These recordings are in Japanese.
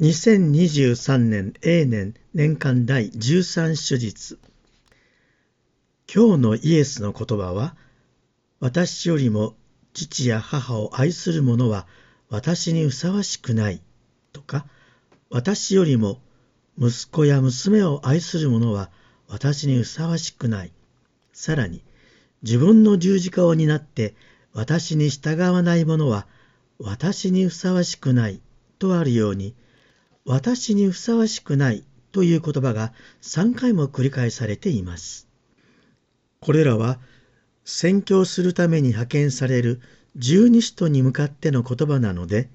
2023年永年年間第13手術。今日のイエスの言葉は私よりも父や母を愛する者は私にふさわしくないとか私よりも息子や娘を愛する者は私にふさわしくない。さらに自分の十字架を担って私に従わない者は私にふさわしくないとあるように私にふさわしくないという言葉が3回も繰り返されています。これらは宣教するために派遣される十二使徒に向かっての言葉なので、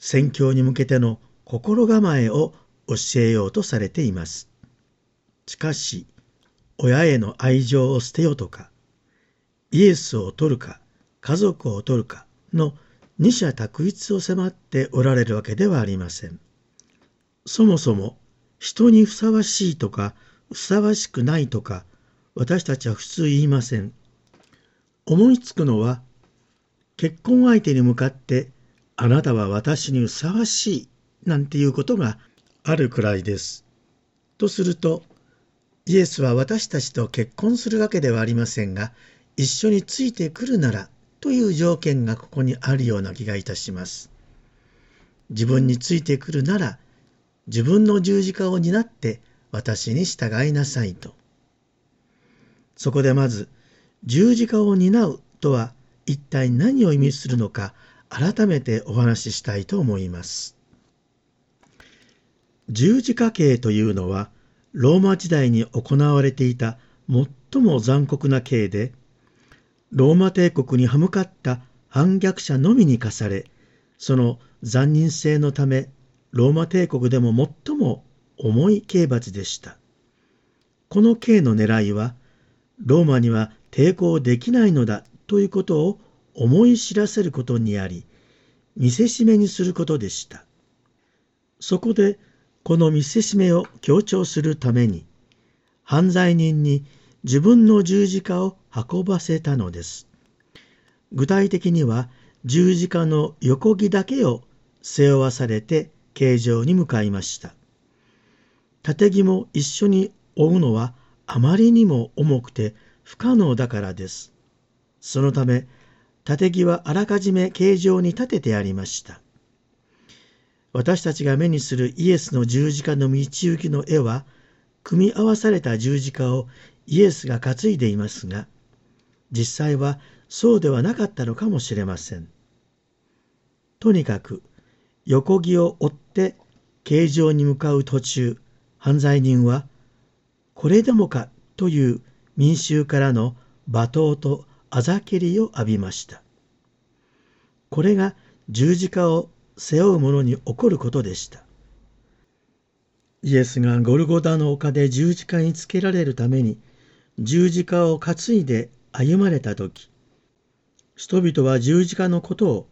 宣教に向けての心構えを教えようとされています。しかし、親への愛情を捨てよとか、イエスを取るか、家族を取るかの二者択一を迫っておられるわけではありません。そもそも人にふさわしいとかふさわしくないとか私たちは普通言いません。思いつくのは結婚相手に向かってあなたは私にふさわしいなんていうことがあるくらいです。とするとイエスは私たちと結婚するわけではありませんが一緒についてくるならという条件がここにあるような気がいたします。自分についてくるなら自分の十字架を担って私に従いなさいと。そこでまず十字架を担うとは一体何を意味するのか改めてお話ししたいと思います。十字架刑というのはローマ時代に行われていた最も残酷な刑でローマ帝国に歯向かった反逆者のみに課されその残忍性のためローマ帝国でも最も重い刑罰でした。この刑の狙いは、ローマには抵抗できないのだということを思い知らせることにあり、見せしめにすることでした。そこで、この見せしめを強調するために、犯罪人に自分の十字架を運ばせたのです。具体的には十字架の横木だけを背負わされて形状に向かいました。縦木も一緒に追うのはあまりにも重くて不可能だからです。そのため、縦木はあらかじめ形状に立ててありました。私たちが目にするイエスの十字架の道行きの絵は、組み合わされた十字架をイエスが担いでいますが、実際はそうではなかったのかもしれません。とにかく、横木を追って形状に向かう途中、犯罪人は、これでもかという民衆からの罵倒とあざけりを浴びました。これが十字架を背負う者に起こることでした。イエスがゴルゴダの丘で十字架につけられるために十字架を担いで歩まれた時人々は十字架のことを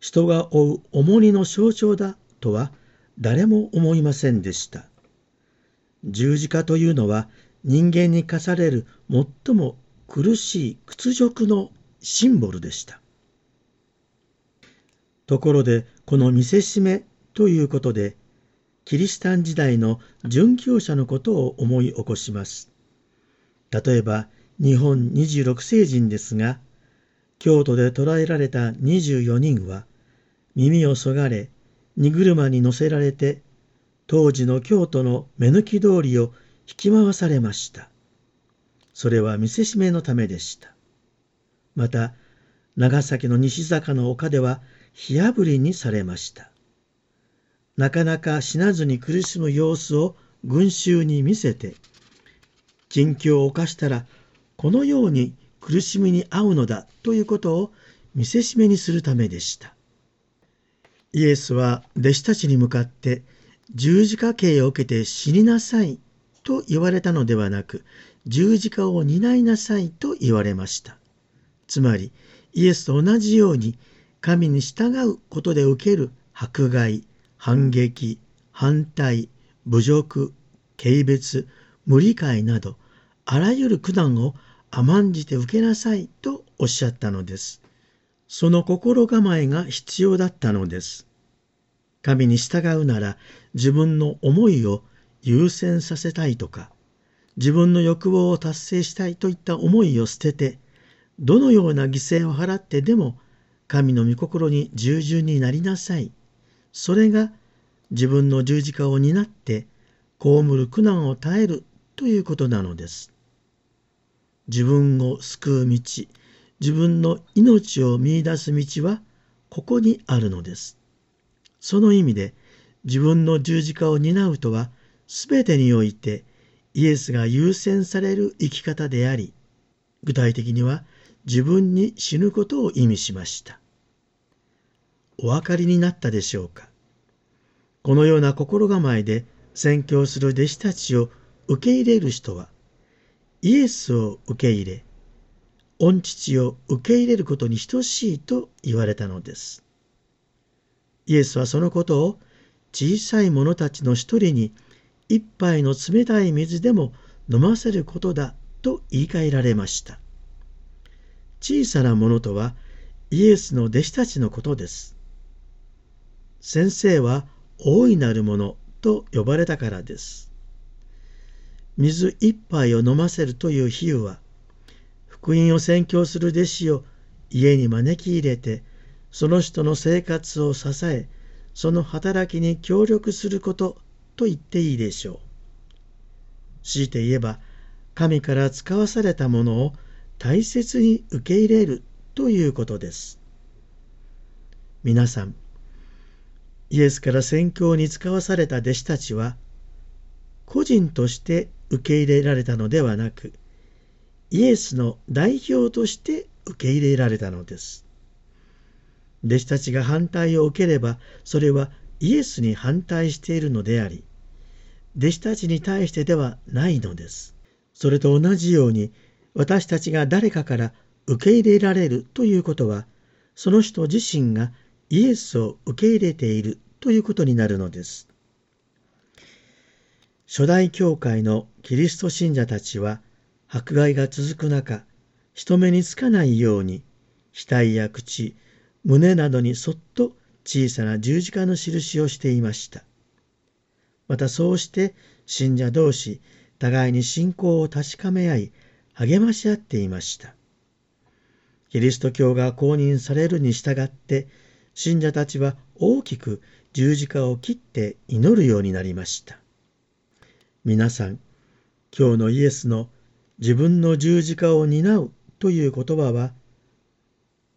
人が負う重荷の象徴だとは誰も思いませんでした。十字架というのは人間に課される最も苦しい屈辱のシンボルでした。ところでこの見せしめということでキリシタン時代の殉教者のことを思い起こします。例えば日本26世人ですが京都で捕らえられた24人は耳をそがれ荷車に乗せられて当時の京都の目抜き通りを引き回されました。それは見せしめのためでした。また長崎の西坂の丘では火あぶりにされました。なかなか死なずに苦しむ様子を群衆に見せて、近況を犯したらこのように苦しみに遭うのだということを見せしめにするためでした。イエスは弟子たちに向かって十字架刑を受けて死になさいと言われたのではなく十字架を担いなさいと言われました。つまりイエスと同じように神に従うことで受ける迫害、反撃、反対、侮辱、軽蔑、無理解などあらゆる苦難を甘んじて受けなさいとおっしゃったのです。その心構えが必要だったのです。神に従うなら自分の思いを優先させたいとか、自分の欲望を達成したいといった思いを捨てて、どのような犠牲を払ってでも神の御心に従順になりなさい。それが自分の十字架を担って被る苦難を耐えるということなのです。自分を救う道、自分の命を見いだす道はここにあるのです。その意味で自分の十字架を担うとは全てにおいてイエスが優先される生き方であり、具体的には自分に死ぬことを意味しました。お分かりになったでしょうか？このような心構えで宣教する弟子たちを受け入れる人は、イエスを受け入れ、御父を受け入れることに等しいと言われたのです。イエスはそのことを小さい者たちの一人に一杯の冷たい水でも飲ませることだと言い換えられました。小さなものとはイエスの弟子たちのことです。先生は大いなるものと呼ばれたからです。水一杯を飲ませるという比喩は、福音を宣教する弟子を家に招き入れて、その人の生活を支え、その働きに協力することと言っていいでしょう。強いて言えば、神から使わされたものを大切に受け入れるということです。皆さん、イエスから宣教に使わされた弟子たちは、個人として受け入れられたのではなく、イエスの代表として受け入れられたのです。弟子たちが反対を受ければ、それはイエスに反対しているのであり、弟子たちに対してではないのです。それと同じように、私たちが誰かから受け入れられるということは、その人自身がイエスを受け入れているということになるのです。初代教会のキリスト信者たちは迫害が続く中、人目につかないように額や口、胸などにそっと小さな十字架の印をしていました。またそうして信者同士、互いに信仰を確かめ合い、励まし合っていました。キリスト教が公認されるに従って、信者たちは大きく十字架を切って祈るようになりました。皆さん、今日のイエスの自分の十字架を担うという言葉は、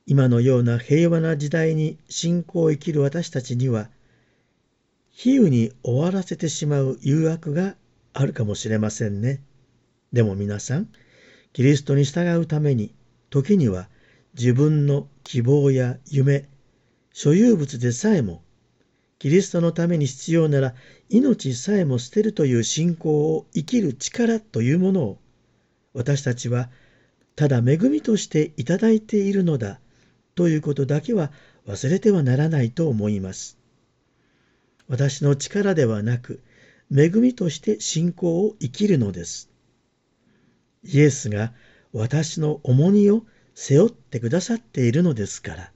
今のような平和な時代に信仰を生きる私たちには、比喩に終わらせてしまう誘惑があるかもしれませんね。でも皆さん、キリストに従うために、時には自分の希望や夢、所有物でさえも、キリストのために必要なら命さえも捨てるという信仰を生きる力というものを、私たちはただ恵みとしていただいているのだということだけは忘れてはならないと思います。私の力ではなく、恵みとして信仰を生きるのです。イエスが私の重荷を背負ってくださっているのですから。